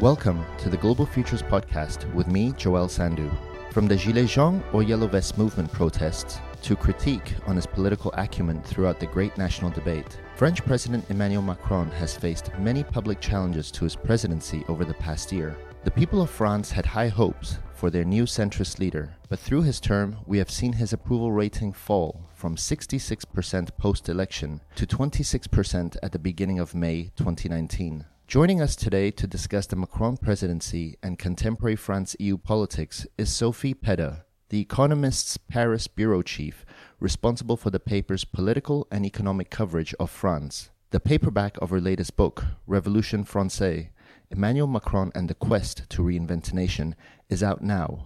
Welcome to the Global Futures Podcast with me, Joel Sandu. From the Gilets jaunes or Yellow Vest movement protests to critique on his political acumen throughout the great national debate, French President Emmanuel Macron has faced many public challenges to his presidency over the past year. The people of France had high hopes for their new centrist leader, but through his term, we have seen his approval rating fall from 66% post election to 26% at the beginning of May 2019. Joining us today to discuss the Macron presidency and contemporary France EU politics is Sophie Pedder, the Economist's Paris bureau chief, responsible for the paper's political and economic coverage of France. The paperback of her latest book, Revolution Francaise Emmanuel Macron and the Quest to Reinvent a Nation, is out now.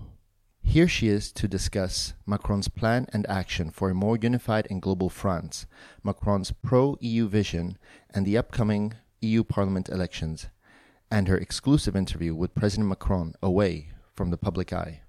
Here she is to discuss Macron's plan and action for a more unified and global France, Macron's pro EU vision, and the upcoming EU Parliament elections, and her exclusive interview with President Macron away from the public eye.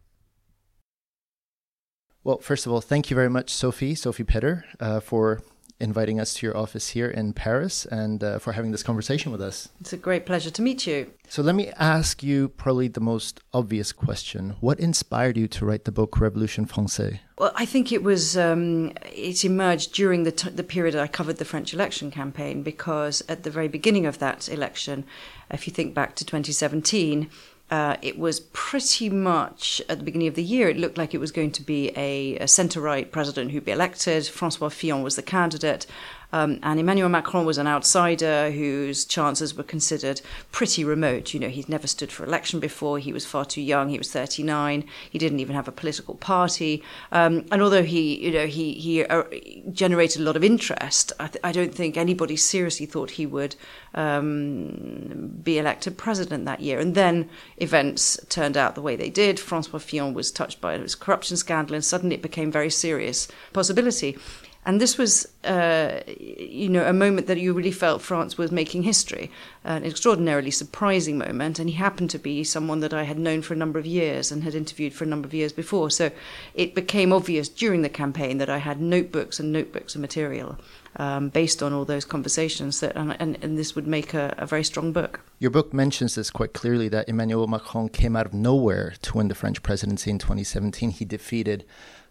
Well, first of all, thank you very much, Sophie, Sophie Pedder, uh, for inviting us to your office here in Paris and uh, for having this conversation with us. It's a great pleasure to meet you. So, let me ask you probably the most obvious question. What inspired you to write the book Revolution Francaise? Well, I think it was, um, it emerged during the, t- the period I covered the French election campaign because at the very beginning of that election, if you think back to 2017, uh, it was pretty much at the beginning of the year, it looked like it was going to be a, a centre right president who'd be elected. Francois Fillon was the candidate. Um, and Emmanuel Macron was an outsider whose chances were considered pretty remote. You know, he'd never stood for election before. He was far too young. He was 39. He didn't even have a political party. Um, and although he, you know, he he uh, generated a lot of interest, I, th- I, don't think anybody seriously thought he would um, be elected president that year. And then events turned out the way they did. Francois Fillon was touched by a corruption scandal, and suddenly it became very serious possibility. And this was, uh, you know, a moment that you really felt France was making history, an extraordinarily surprising moment. And he happened to be someone that I had known for a number of years and had interviewed for a number of years before. So it became obvious during the campaign that I had notebooks and notebooks of material um, based on all those conversations that, and, and, and this would make a, a very strong book. Your book mentions this quite clearly that Emmanuel Macron came out of nowhere to win the French presidency in 2017. He defeated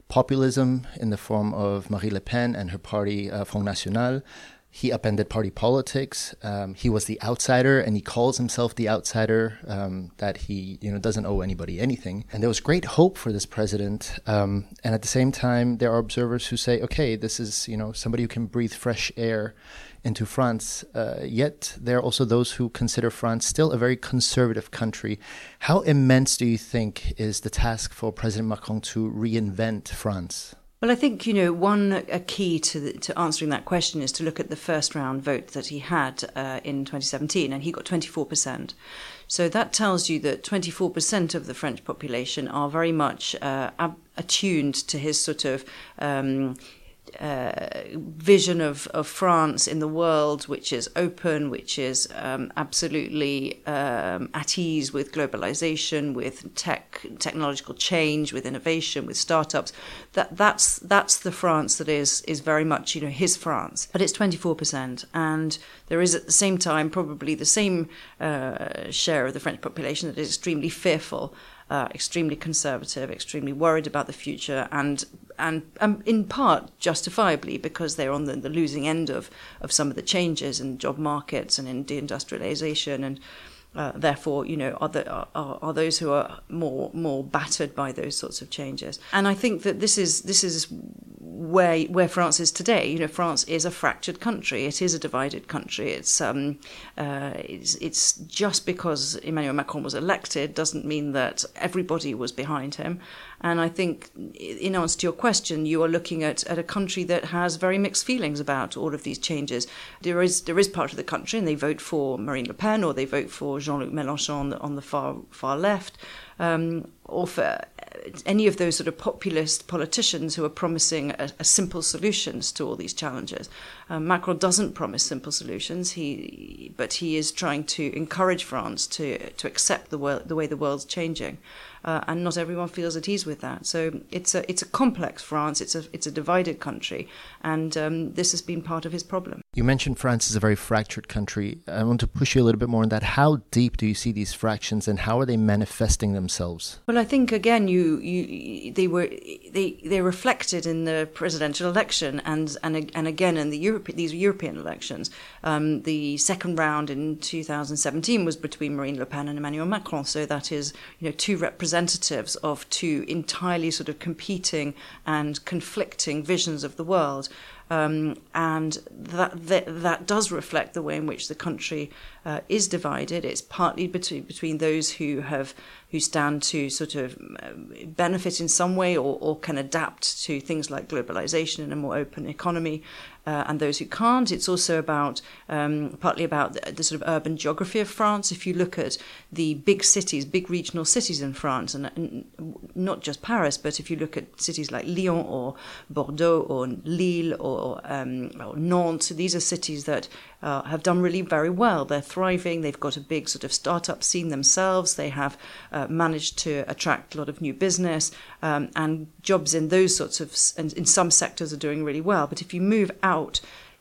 populism in the form of Marine Le Pen and her party uh, Front National. He upended party politics. Um, he was the outsider, and he calls himself the outsider. Um, that he, you know, doesn't owe anybody anything. And there was great hope for this president. Um, and at the same time, there are observers who say, "Okay, this is, you know, somebody who can breathe fresh air into France. Uh, yet there are also those who consider France still a very conservative country. How immense do you think is the task for President Macron to reinvent France? Well, I think you know one a key to the, to answering that question is to look at the first round vote that he had uh, in 2017, and he got 24 percent. So that tells you that 24 percent of the French population are very much uh, attuned to his sort of um, uh, vision of, of France in the world, which is open, which is um, absolutely um, at ease with globalization, with tech, technological change, with innovation, with startups. That that's that's the France that is is very much you know his France, but it's twenty four percent, and there is at the same time probably the same uh, share of the French population that is extremely fearful uh, extremely conservative, extremely worried about the future, and and um, in part justifiably because they're on the, the, losing end of of some of the changes in job markets and in deindustrialization and. Uh, therefore, you know, are, the, are, are those who are more more battered by those sorts of changes, and I think that this is this is where where France is today. You know, France is a fractured country. It is a divided country. It's um, uh, it's, it's just because Emmanuel Macron was elected doesn't mean that everybody was behind him. And I think, in answer to your question, you are looking at, at a country that has very mixed feelings about all of these changes. There is there is part of the country, and they vote for Marine Le Pen or they vote for Jean-Luc Mélenchon on the, on the far far left. um, or for any of those sort of populist politicians who are promising a, a simple solutions to all these challenges. Um, Macron doesn't promise simple solutions. He, but he is trying to encourage France to to accept the world, the way the world's changing uh, and not everyone feels at ease with that. So it's a it's a complex France. It's a it's a divided country, and um, this has been part of his problem. You mentioned France is a very fractured country. I want to push you a little bit more on that. How deep do you see these fractions, and how are they manifesting themselves? Well, I think again, you you they were they they reflected in the presidential election, and and and again in the Europe these European elections. Um, the second round in 2017 was between Marine Le Pen and Emmanuel Macron. So that is you know two representatives of two entirely sort of competing and conflicting visions of the world. Um, and that, that, that does reflect the way in which the country uh, is divided. It's partly between between those who have who stand to sort of uh, benefit in some way or, or can adapt to things like globalization and a more open economy, uh, and those who can't. It's also about um, partly about the, the, sort of urban geography of France. If you look at the big cities, big regional cities in France, and, and not just Paris, but if you look at cities like Lyon or Bordeaux or Lille or, um, or Nantes, these are cities that uh, have done really very well. They're thriving. They've got a big sort of startup scene themselves. They have uh, managed to attract a lot of new business um, and jobs in those sorts of, in, in some sectors are doing really well. But if you move out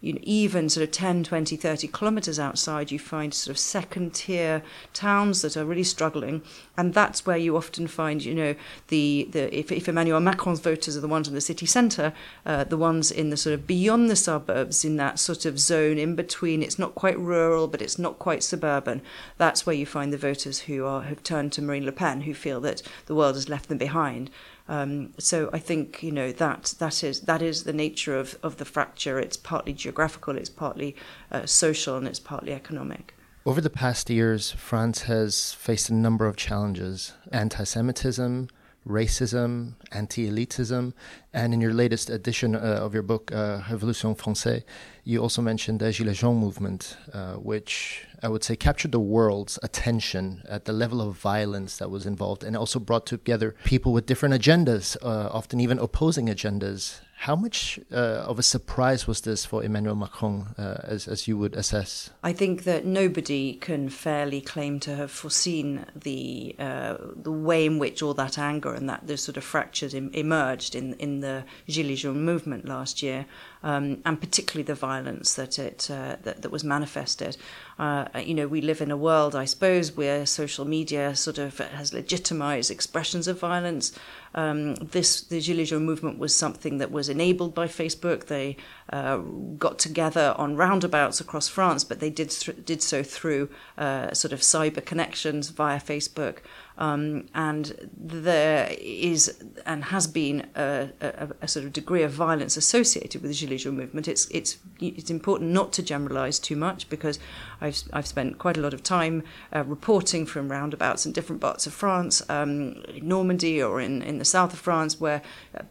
you know, even sort of 10, 20, 30 kilometers outside, you find sort of second tier towns that are really struggling. And that's where you often find, you know, the, the if, if Emmanuel Macron's voters are the ones in the city centre, uh, the ones in the sort of beyond the suburbs, in that sort of zone in between, it's not quite rural, but it's not quite suburban. That's where you find the voters who are have turned to Marine Le Pen, who feel that the world has left them behind. Um, so I think you know that that is that is the nature of, of the fracture. It's partly geographical, it's partly uh, social, and it's partly economic. Over the past years, France has faced a number of challenges: anti-Semitism, racism, anti-elitism, and in your latest edition uh, of your book, uh, Révolution Française, you also mentioned the Gilets Jaunes movement, uh, which I would say captured the world's attention at the level of violence that was involved, and also brought together people with different agendas, uh, often even opposing agendas, how much uh, of a surprise was this for Emmanuel Macron, uh, as, as you would assess? I think that nobody can fairly claim to have foreseen the uh, the way in which all that anger and that those sort of fractures Im- emerged in in the Gilets Jaunes movement last year, um, and particularly the violence that it uh, that, that was manifested. Uh, you know, we live in a world, I suppose, where social media sort of has legitimized expressions of violence. Um, this the Gilets Jaunes movement was something that was enabled by Facebook. They uh, got together on roundabouts across France, but they did th- did so through uh, sort of cyber connections via Facebook. Um, and there is and has been a, a, a, sort of degree of violence associated with the Gilets Jaunes movement. It's it's it's important not to generalise too much because I've I've spent quite a lot of time uh, reporting from roundabouts in different parts of France, um, in Normandy or in, in the south of France, where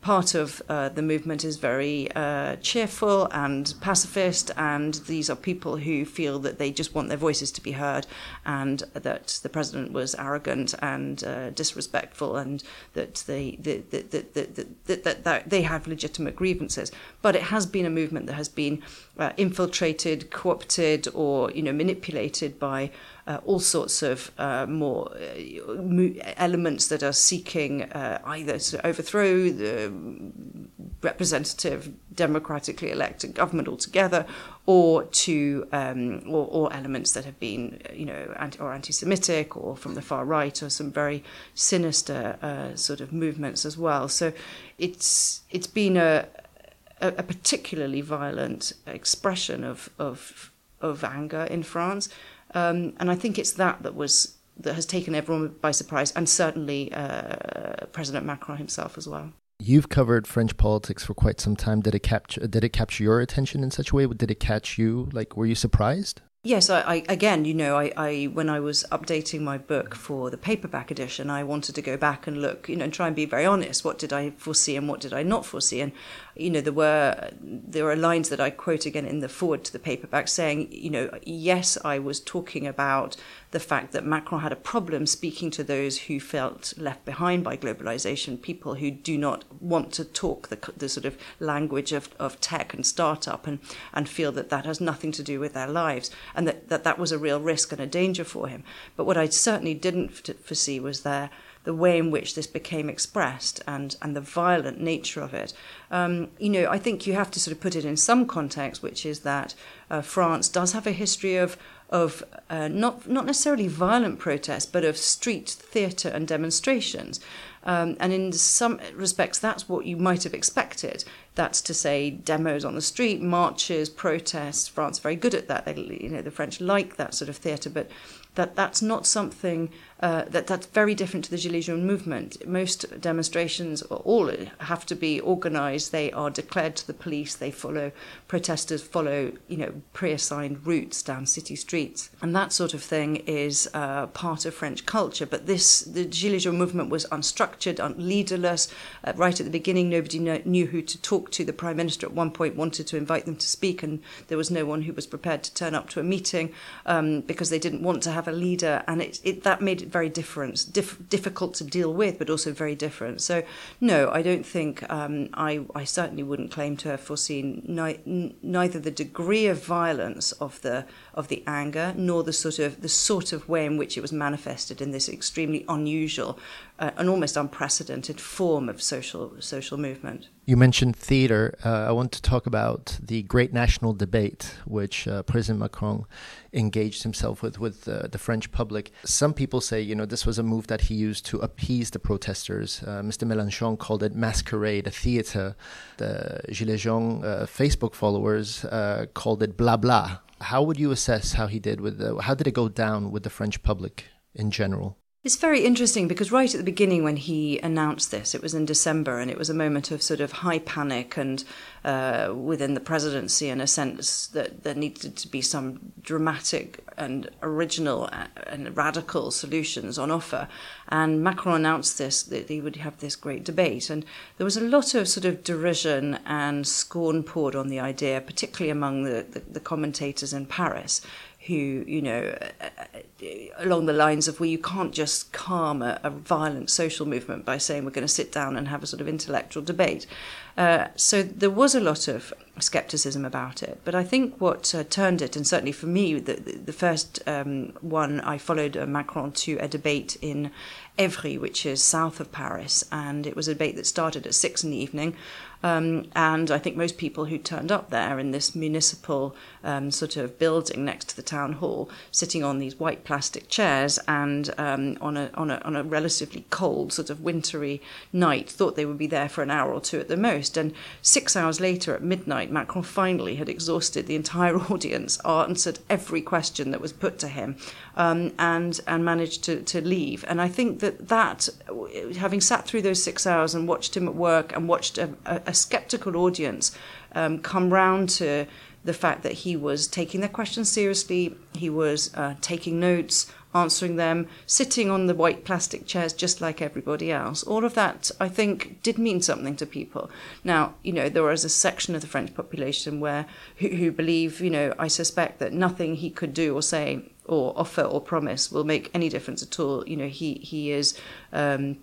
part of uh, the movement is very uh, cheerful and pacifist, and these are people who feel that they just want their voices to be heard, and that the president was arrogant. And and uh, disrespectful, and that they that, that, that, that, that, they have legitimate grievances. But it has been a movement that has been uh, infiltrated, co-opted, or you know manipulated by uh, all sorts of uh, more uh, elements that are seeking uh, either to overthrow the representative democratically elected government altogether, or to um, or, or, elements that have been you know anti, or anti-Semitic or from the far right, or some very sinister uh, sort of movements as well. So it's it's been a a, particularly violent expression of of of anger in France. Um, and I think it's that that was that has taken everyone by surprise, and certainly uh, President Macron himself as well. You've covered French politics for quite some time. Did it capture? Did it capture your attention in such a way? Did it catch you? Like, were you surprised? Yes, I, I, again, you know, I, I when I was updating my book for the paperback edition, I wanted to go back and look, you know, and try and be very honest. What did I foresee and what did I not foresee? And you know, there were there are lines that I quote again in the foreword to the paperback saying, you know, yes, I was talking about the fact that Macron had a problem speaking to those who felt left behind by globalization, people who do not want to talk the, the sort of language of, of tech and startup and, and feel that that has nothing to do with their lives and that, that that was a real risk and a danger for him. But what I certainly didn't foresee was there the way in which this became expressed and, and the violent nature of it. Um, you know, I think you have to sort of put it in some context, which is that uh, France does have a history of of uh, not not necessarily violent protests, but of street theatre and demonstrations. Um, and in some respects, that's what you might have expected. That's to say, demos on the street, marches, protests. France very good at that. They, you know, the French like that sort of theatre, but that that's not something uh, that that's very different to the Gilets Jaunes movement. Most demonstrations, all, have to be organised. They are declared to the police. They follow protesters follow you know pre-assigned routes down city streets, and that sort of thing is uh, part of French culture. But this the Gilets Jaunes movement was unstructured, un- leaderless. Uh, right at the beginning, nobody kn- knew who to talk to. The prime minister at one point wanted to invite them to speak, and there was no one who was prepared to turn up to a meeting um, because they didn't want to have have a leader, and it, it that made it very different, diff, difficult to deal with, but also very different. So, no, I don't think um, I I certainly wouldn't claim to have foreseen ni- neither the degree of violence of the of the anger nor the sort of the sort of way in which it was manifested in this extremely unusual uh, an almost unprecedented form of social social movement. You mentioned theater. Uh, I want to talk about the great national debate, which uh, President Macron engaged himself with with uh, the French public. Some people say, you know, this was a move that he used to appease the protesters. Uh, Mr. Mélenchon called it masquerade, a theater. The Gilets Jaunes uh, Facebook followers called it blah blah. How would you assess how he did with the, how did it go down with the French public in general? It's very interesting because right at the beginning, when he announced this, it was in December, and it was a moment of sort of high panic and uh, within the presidency, in a sense that there needed to be some dramatic and original uh, and radical solutions on offer. And Macron announced this that he would have this great debate, and there was a lot of sort of derision and scorn poured on the idea, particularly among the, the, the commentators in Paris who, you know, uh, along the lines of, well, you can't just calm a, a violent social movement by saying we're going to sit down and have a sort of intellectual debate. Uh, so there was a lot of skepticism about it. But I think what uh, turned it, and certainly for me, the, the first um, one I followed uh, Macron to a debate in Évry, which is south of Paris, and it was a debate that started at six in the evening. Um, and I think most people who turned up there in this municipal um, sort of building next to the town hall, sitting on these white plastic chairs and um, on, a, on, a, on a relatively cold, sort of wintry night, thought they would be there for an hour or two at the most. And six hours later at midnight, Macron finally had exhausted the entire audience, answered every question that was put to him, um, and, and managed to, to leave. And I think that that, having sat through those six hours and watched him at work and watched a, a, a skeptical audience um, come round to the fact that he was taking their questions seriously, he was uh, taking notes, answering them, sitting on the white plastic chairs just like everybody else. All of that, I think, did mean something to people. Now, you know, there was a section of the French population where who, who believe, you know, I suspect that nothing he could do or say or offer or promise will make any difference at all. You know, he he is. Um,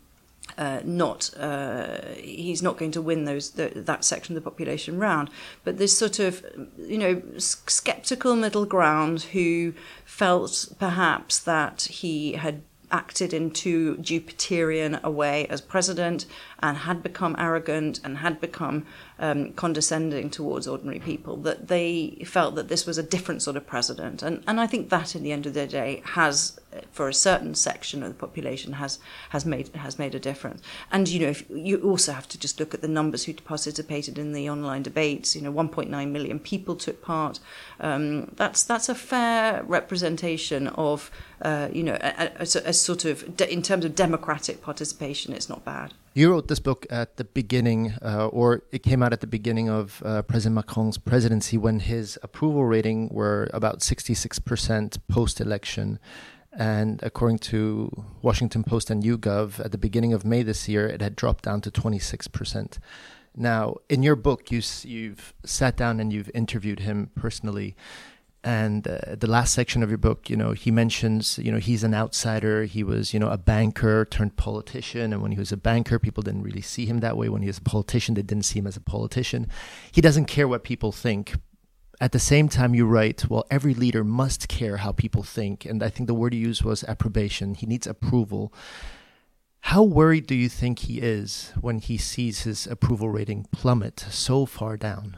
uh, not uh, he's not going to win those the, that section of the population round. But this sort of you know skeptical middle ground who felt perhaps that he had acted in too Jupiterian a way as president and had become arrogant and had become um, condescending towards ordinary people, that they felt that this was a different sort of president. And, and I think that, in the end of the day, has, for a certain section of the population, has, has, made, has made a difference. And, you know, if, you also have to just look at the numbers who participated in the online debates. You know, 1.9 million people took part. Um, that's, that's a fair representation of, uh, you know, a, a, a sort of, in terms of democratic participation, it's not bad. You wrote this book at the beginning, uh, or it came out at the beginning of uh, President Macron's presidency when his approval rating were about 66% post election. And according to Washington Post and YouGov, at the beginning of May this year, it had dropped down to 26%. Now, in your book, you, you've sat down and you've interviewed him personally. And uh, the last section of your book, you know, he mentions, you know, he's an outsider. He was, you know, a banker turned politician. And when he was a banker, people didn't really see him that way. When he was a politician, they didn't see him as a politician. He doesn't care what people think. At the same time, you write, well, every leader must care how people think. And I think the word you used was approbation. He needs approval. How worried do you think he is when he sees his approval rating plummet so far down?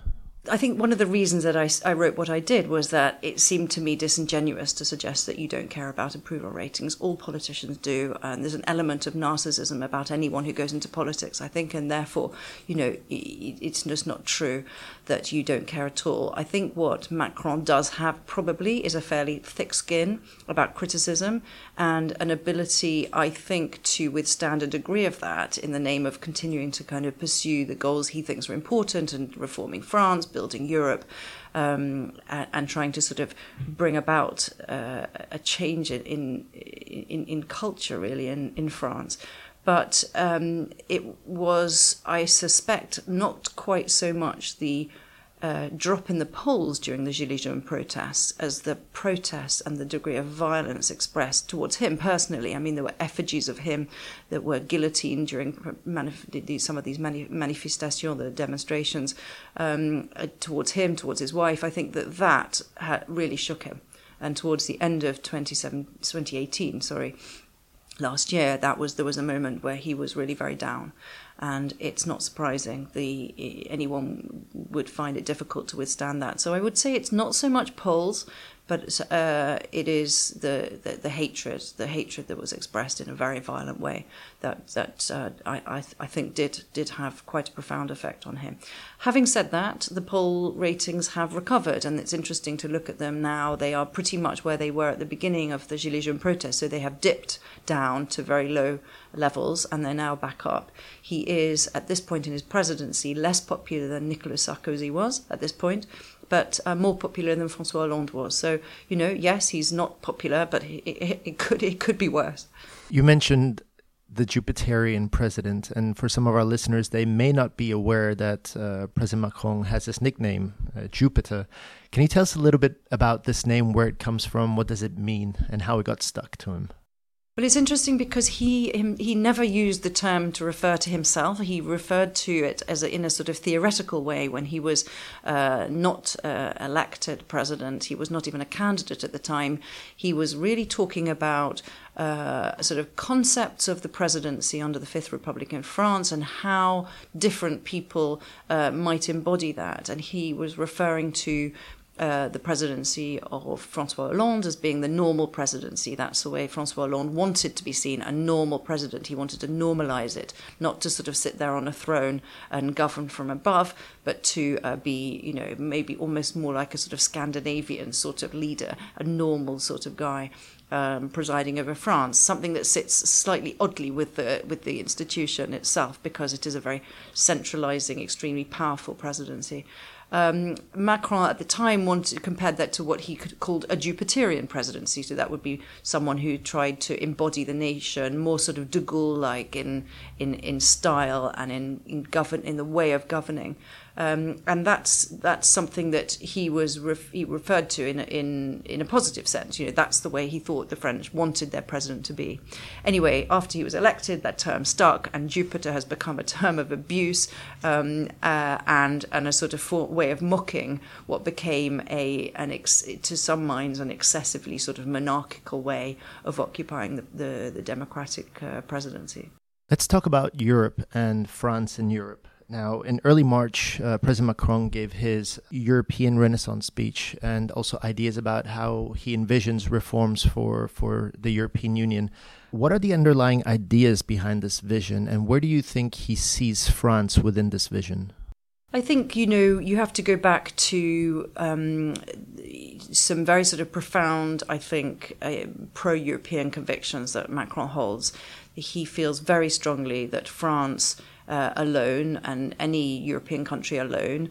I think one of the reasons that I, I, wrote what I did was that it seemed to me disingenuous to suggest that you don't care about approval ratings. All politicians do, and there's an element of narcissism about anyone who goes into politics, I think, and therefore, you know, it's just not true that you don't care at all. I think what Macron does have probably is a fairly thick skin about criticism and an ability, I think, to withstand a degree of that in the name of continuing to kind of pursue the goals he thinks are important and reforming France building Europe, um, and, and, trying to sort of bring about uh, a change in, in, in culture, really, in, in France. But um, it was, I suspect, not quite so much the uh, drop in the polls during the Gilets jaunes protests as the protests and the degree of violence expressed towards him personally. I mean, there were effigies of him that were guillotined during manif- some of these mani- manifestations, the demonstrations um, uh, towards him, towards his wife. I think that that really shook him. And towards the end of 2018, sorry, last year, that was there was a moment where he was really very down and it's not surprising the anyone would find it difficult to withstand that. So I would say it's not so much polls, but uh, it is the, the, the hatred, the hatred that was expressed in a very violent way that that uh, I I, I, think did did have quite a profound effect on him. Having said that, the poll ratings have recovered, and it's interesting to look at them now. They are pretty much where they were at the beginning of the Gilets jaunes protest, so they have dipped down to very low levels, and they're now back up. He is at this point in his presidency less popular than Nicolas Sarkozy was at this point but uh, more popular than François Hollande was. So, you know, yes, he's not popular, but it, it, it could it could be worse. You mentioned the Jupiterian president, and for some of our listeners, they may not be aware that uh, President Macron has this nickname, uh, Jupiter. Can you tell us a little bit about this name, where it comes from, what does it mean, and how it got stuck to him? Well, it's interesting because he him, he never used the term to refer to himself. He referred to it as a, in a sort of theoretical way when he was uh, not uh, elected president. He was not even a candidate at the time. He was really talking about uh, sort of concepts of the presidency under the Fifth Republic in France and how different people uh, might embody that. And he was referring to uh, the presidency of Francois Hollande as being the normal presidency. That's the way Francois Hollande wanted to be seen, a normal president. He wanted to normalize it, not to sort of sit there on a throne and govern from above, but to uh, be, you know, maybe almost more like a sort of Scandinavian sort of leader, a normal sort of guy. Um, presiding over France, something that sits slightly oddly with the with the institution itself because it is a very centralizing, extremely powerful presidency. Um, Macron at the time wanted compared that to what he called a Jupiterian presidency. So that would be someone who tried to embody the nation more sort of de Gaulle like in, in, in style and in, in govern in the way of governing. Um, and that's that's something that he was ref- he referred to in a, in in a positive sense. You know, that's the way he thought the French wanted their president to be. Anyway, after he was elected, that term stuck, and Jupiter has become a term of abuse um, uh, and and a sort of for- way of mocking what became a an ex- to some minds an excessively sort of monarchical way of occupying the the, the democratic uh, presidency. Let's talk about Europe and France in Europe. Now, in early March, uh, President Macron gave his European Renaissance speech and also ideas about how he envisions reforms for, for the European Union. What are the underlying ideas behind this vision, and where do you think he sees France within this vision? I think, you know, you have to go back to um, some very sort of profound, I think, uh, pro European convictions that Macron holds. He feels very strongly that France uh, alone and any European country alone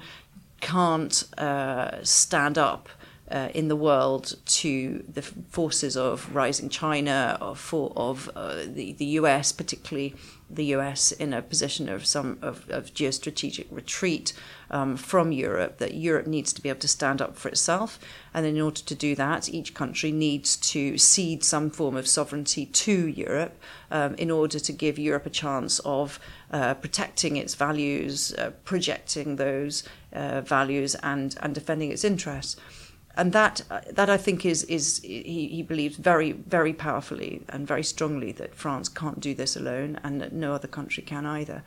can't uh, stand up uh, in the world to the forces of rising China, of, of uh, the, the US, particularly the US in a position of some of, of geostrategic retreat um, from Europe, that Europe needs to be able to stand up for itself. And in order to do that, each country needs to cede some form of sovereignty to Europe um, in order to give Europe a chance of uh, protecting its values, uh, projecting those uh, values, and, and defending its interests and that that I think is is he, he believes very very powerfully and very strongly that France can't do this alone and that no other country can either.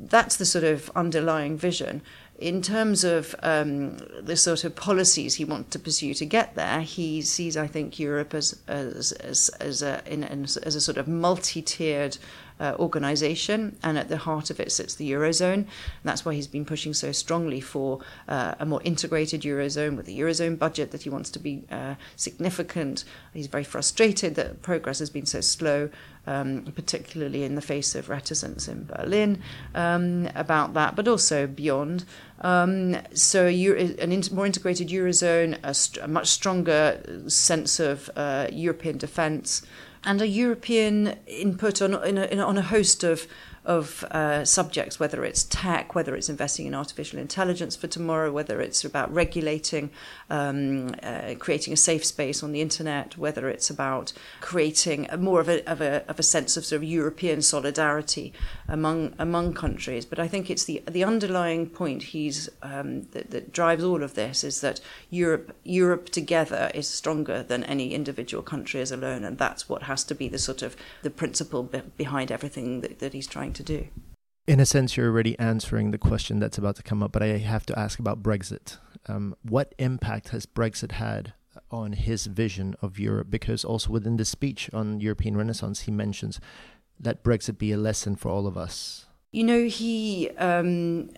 That's the sort of underlying vision. In terms of um, the sort of policies he wants to pursue to get there, he sees, I think, Europe as as as, as a in, as a sort of multi-tiered uh, organization, and at the heart of it sits the Eurozone. And that's why he's been pushing so strongly for uh, a more integrated Eurozone with the Eurozone budget that he wants to be uh, significant. He's very frustrated that progress has been so slow. Um, particularly in the face of reticence in Berlin um, about that, but also beyond. Um, so, an in- more integrated eurozone, a, st- a, much stronger sense of uh, European defence, and a European input on, in a, in a, on a host of of uh, subjects, whether it's tech, whether it's investing in artificial intelligence for tomorrow, whether it's about regulating, um, uh, creating a safe space on the internet, whether it's about creating more of a, of a, of a sense of sort of European solidarity among among countries. But I think it's the the underlying point he's um, that, that drives all of this is that Europe Europe together is stronger than any individual country as alone, and that's what has to be the sort of the principle be- behind everything that, that he's trying to to do. In a sense, you're already answering the question that's about to come up, but I have to ask about Brexit. Um, what impact has Brexit had on his vision of Europe? Because also within the speech on European Renaissance, he mentions let Brexit be a lesson for all of us. You know, he um,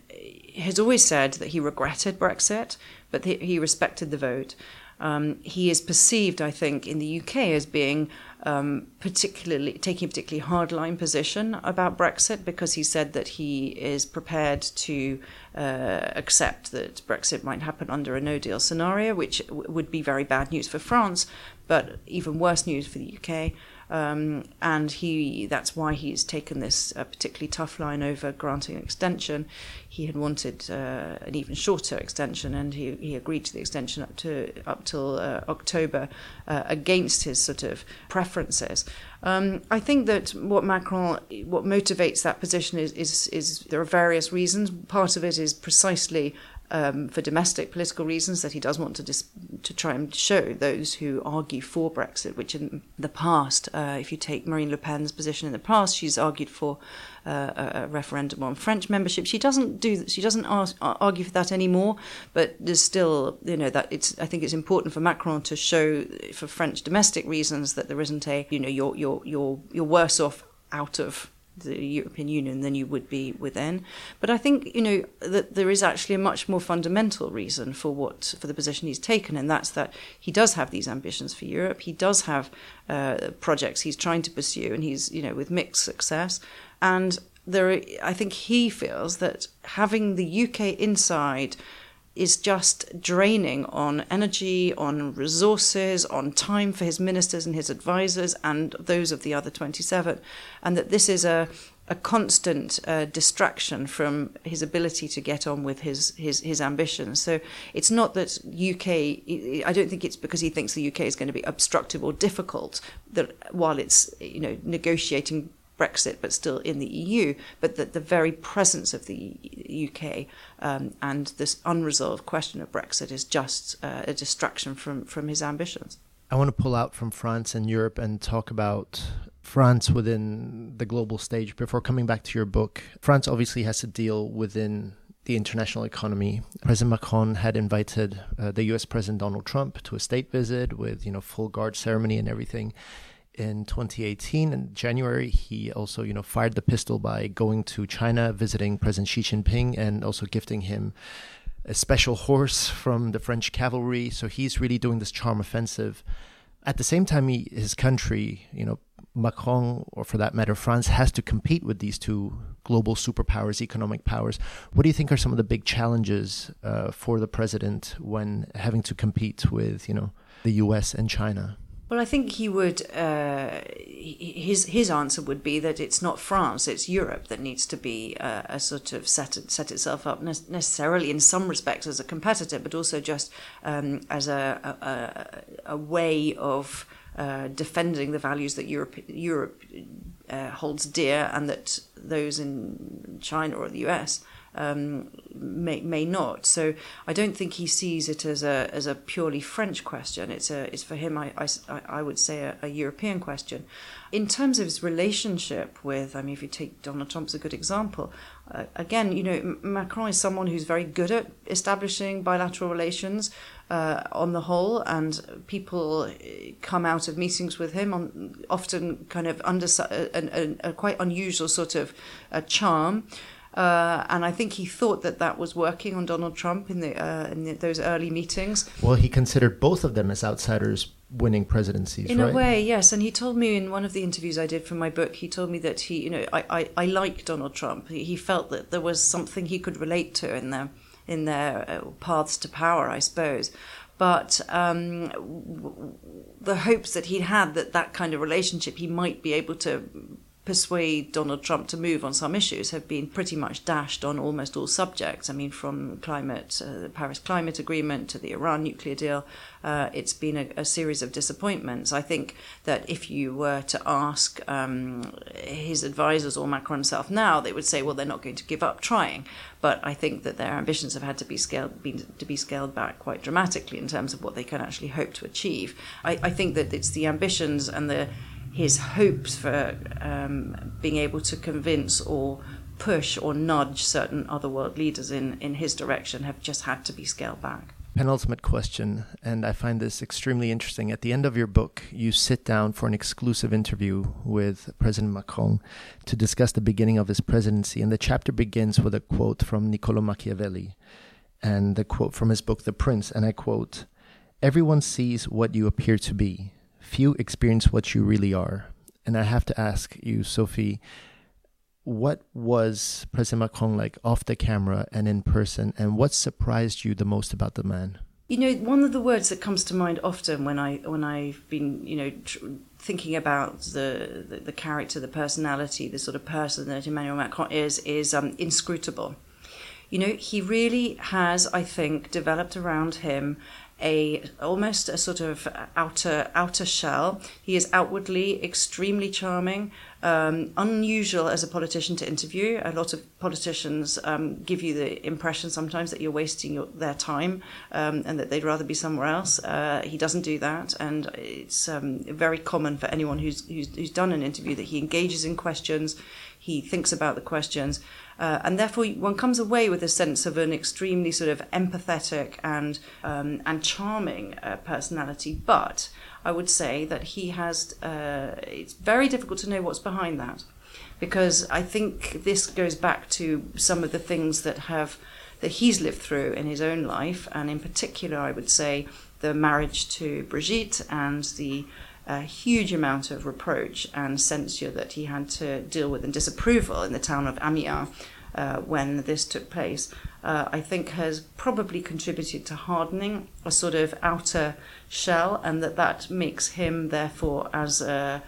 has always said that he regretted Brexit, but he respected the vote. Um, he is perceived, I think, in the UK as being um, particularly taking a particularly hardline position about Brexit because he said that he is prepared to uh, accept that Brexit might happen under a no deal scenario, which w- would be very bad news for France, but even worse news for the UK. Um, and he that's why he's taken this uh, particularly tough line over granting an extension. He had wanted uh, an even shorter extension, and he, he agreed to the extension up to up till uh, October uh, against his sort of preferences. Um, I think that what Macron, what motivates that position is, is, is there are various reasons. Part of it is precisely um, for domestic political reasons that he does want to dis- to try and show those who argue for Brexit, which in the past, uh, if you take Marine Le Pen's position in the past, she's argued for uh, a, referendum on French membership. She doesn't do she doesn't ask, argue for that anymore, but there's still you know that it's I think it's important for Macron to show for French domestic reasons that there isn't a you know you're you're you're you're worse off out of the European Union than you would be within. But I think you know that there is actually a much more fundamental reason for what for the position he's taken, and that's that he does have these ambitions for Europe. He does have uh, projects he's trying to pursue, and he's you know with mixed success. And there, I think he feels that having the UK inside is just draining on energy, on resources, on time for his ministers and his advisors and those of the other 27. And that this is a, a constant uh, distraction from his ability to get on with his, his, his ambitions. So it's not that UK, I don't think it's because he thinks the UK is going to be obstructive or difficult that while it's, you know, negotiating Brexit, but still in the EU, but that the very presence of the UK um, and this unresolved question of Brexit is just uh, a distraction from, from his ambitions. I want to pull out from France and Europe and talk about France within the global stage before coming back to your book. France obviously has to deal within the international economy. President Macron had invited uh, the US President Donald Trump to a state visit with, you know, full guard ceremony and everything in 2018 in January, he also, you know, fired the pistol by going to China, visiting President Xi Jinping, and also gifting him a special horse from the French cavalry. So he's really doing this charm offensive. At the same time, he, his country, you know, Macron, or for that matter, France, has to compete with these two global superpowers, economic powers. What do you think are some of the big challenges uh, for the president when having to compete with, you know, the U.S. and China? Well, I think he would. Uh, his his answer would be that it's not France, it's Europe that needs to be uh, a sort of set set itself up necessarily in some respects as a competitor, but also just um, as a, a, a way of uh, defending the values that Europe Europe uh, holds dear, and that those in China or the US um, may may not. So I don't think he sees it as a as a purely French question. It's a it's for him. I I, I would say a, a European question. In terms of his relationship with, I mean, if you take Donald Trump's a good example. Uh, again, you know, Macron is someone who's very good at establishing bilateral relations uh, on the whole, and people uh, come out of meetings with him on often kind of under a, a, a quite unusual sort of charm. Uh, and I think he thought that that was working on Donald Trump in the uh, in the, those early meetings. Well, he considered both of them as outsiders winning presidencies. In right? a way, yes. And he told me in one of the interviews I did for my book, he told me that he, you know, I, I, I like Donald Trump. He, felt that there was something he could relate to in their in their uh, paths to power, I suppose. But um, the hopes that he'd had that that kind of relationship, he might be able to persuade Donald Trump to move on some issues have been pretty much dashed on almost all subjects. I mean, from climate, uh, the Paris Climate Agreement to the Iran nuclear deal, uh, it's been a, a, series of disappointments. I think that if you were to ask um, his advisors or Macron himself now, they would say, well, they're not going to give up trying. But I think that their ambitions have had to be scaled, been, to be scaled back quite dramatically in terms of what they can actually hope to achieve. I, I think that it's the ambitions and the his hopes for um, being able to convince or push or nudge certain other world leaders in, in his direction have just had to be scaled back. Penultimate question, and I find this extremely interesting. At the end of your book, you sit down for an exclusive interview with President Macron to discuss the beginning of his presidency. And the chapter begins with a quote from Niccolo Machiavelli and the quote from his book, The Prince. And I quote Everyone sees what you appear to be few experience what you really are. And I have to ask you, Sophie, what was President Macron like off the camera and in person, and what surprised you the most about the man? You know, one of the words that comes to mind often when I when I've been, you know, tr- thinking about the, the, the character, the personality, the sort of person that Emmanuel Macron is, is um, inscrutable. You know, he really has, I think, developed around him a almost a sort of outer outer shell. He is outwardly extremely charming, um, unusual as a politician to interview. A lot of politicians um, give you the impression sometimes that you're wasting your, their time um, and that they'd rather be somewhere else. Uh, he doesn't do that, and it's um, very common for anyone who's, who's who's done an interview that he engages in questions. He thinks about the questions. Uh, and therefore, one comes away with a sense of an extremely sort of empathetic and um, and charming uh, personality. But I would say that he has. Uh, it's very difficult to know what's behind that, because I think this goes back to some of the things that have that he's lived through in his own life, and in particular, I would say the marriage to Brigitte and the a huge amount of reproach and censure that he had to deal with and disapproval in the town of Amiens uh, when this took place, uh, I think has probably contributed to hardening a sort of outer shell, and that that makes him, therefore, as a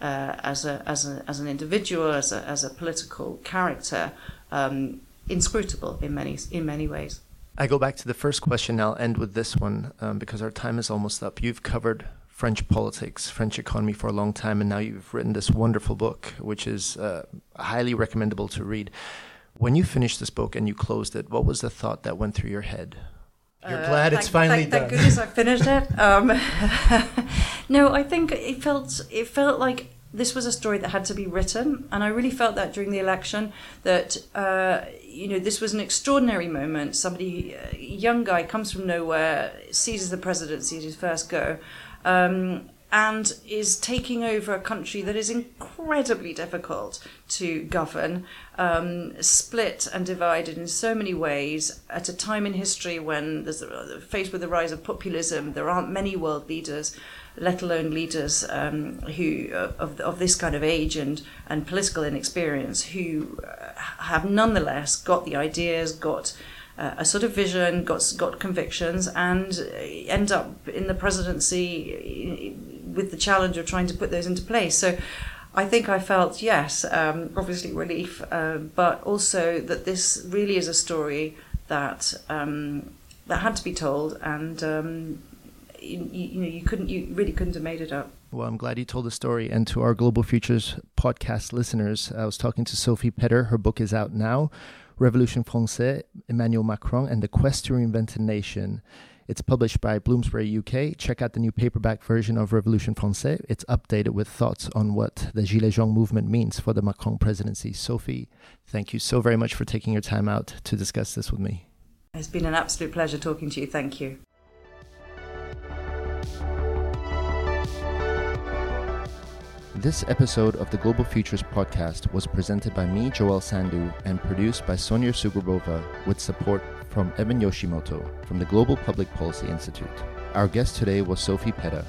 uh, as a as a as an individual, as a as a political character, um, inscrutable in many in many ways. I go back to the first question. I'll end with this one um, because our time is almost up. You've covered French politics, French economy for a long time, and now you've written this wonderful book, which is uh, highly recommendable to read. When you finished this book and you closed it, what was the thought that went through your head? You're uh, glad thank, it's finally thank, done. Thank goodness I finished it. Um, no, I think it felt it felt like this was a story that had to be written, and I really felt that during the election that uh, you know this was an extraordinary moment. Somebody, a young guy, comes from nowhere, seizes the presidency at his first go, um, and is taking over a country that is incredibly difficult to govern, um, split and divided in so many ways at a time in history when there's faced with the rise of populism, there aren't many world leaders, let alone leaders um, who uh, of, of this kind of age and, and political inexperience who uh, have nonetheless got the ideas, got a sort of vision, got got convictions, and end up in the presidency with the challenge of trying to put those into place. So. I think I felt yes, um, obviously relief, uh, but also that this really is a story that um, that had to be told, and um, you, you, know you couldn't, you really couldn't have made it up. Well, I'm glad you told the story. And to our Global Futures podcast listeners, I was talking to Sophie Pedder. Her book is out now, Revolution Française, Emmanuel Macron and the Quest to Reinvent a Nation. It's published by Bloomsbury UK. Check out the new paperback version of Revolution Française. It's updated with thoughts on what the Gilets Jaunes movement means for the Macron presidency. Sophie, thank you so very much for taking your time out to discuss this with me. It's been an absolute pleasure talking to you. Thank you. This episode of the Global Futures podcast was presented by me, Joel Sandu, and produced by Sonia Sugrabova with support from Evan Yoshimoto from the Global Public Policy Institute. Our guest today was Sophie Pedder.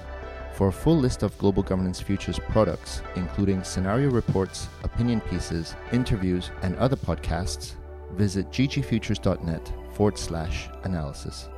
For a full list of Global Governance Futures products, including scenario reports, opinion pieces, interviews, and other podcasts, visit ggfutures.net forward slash analysis.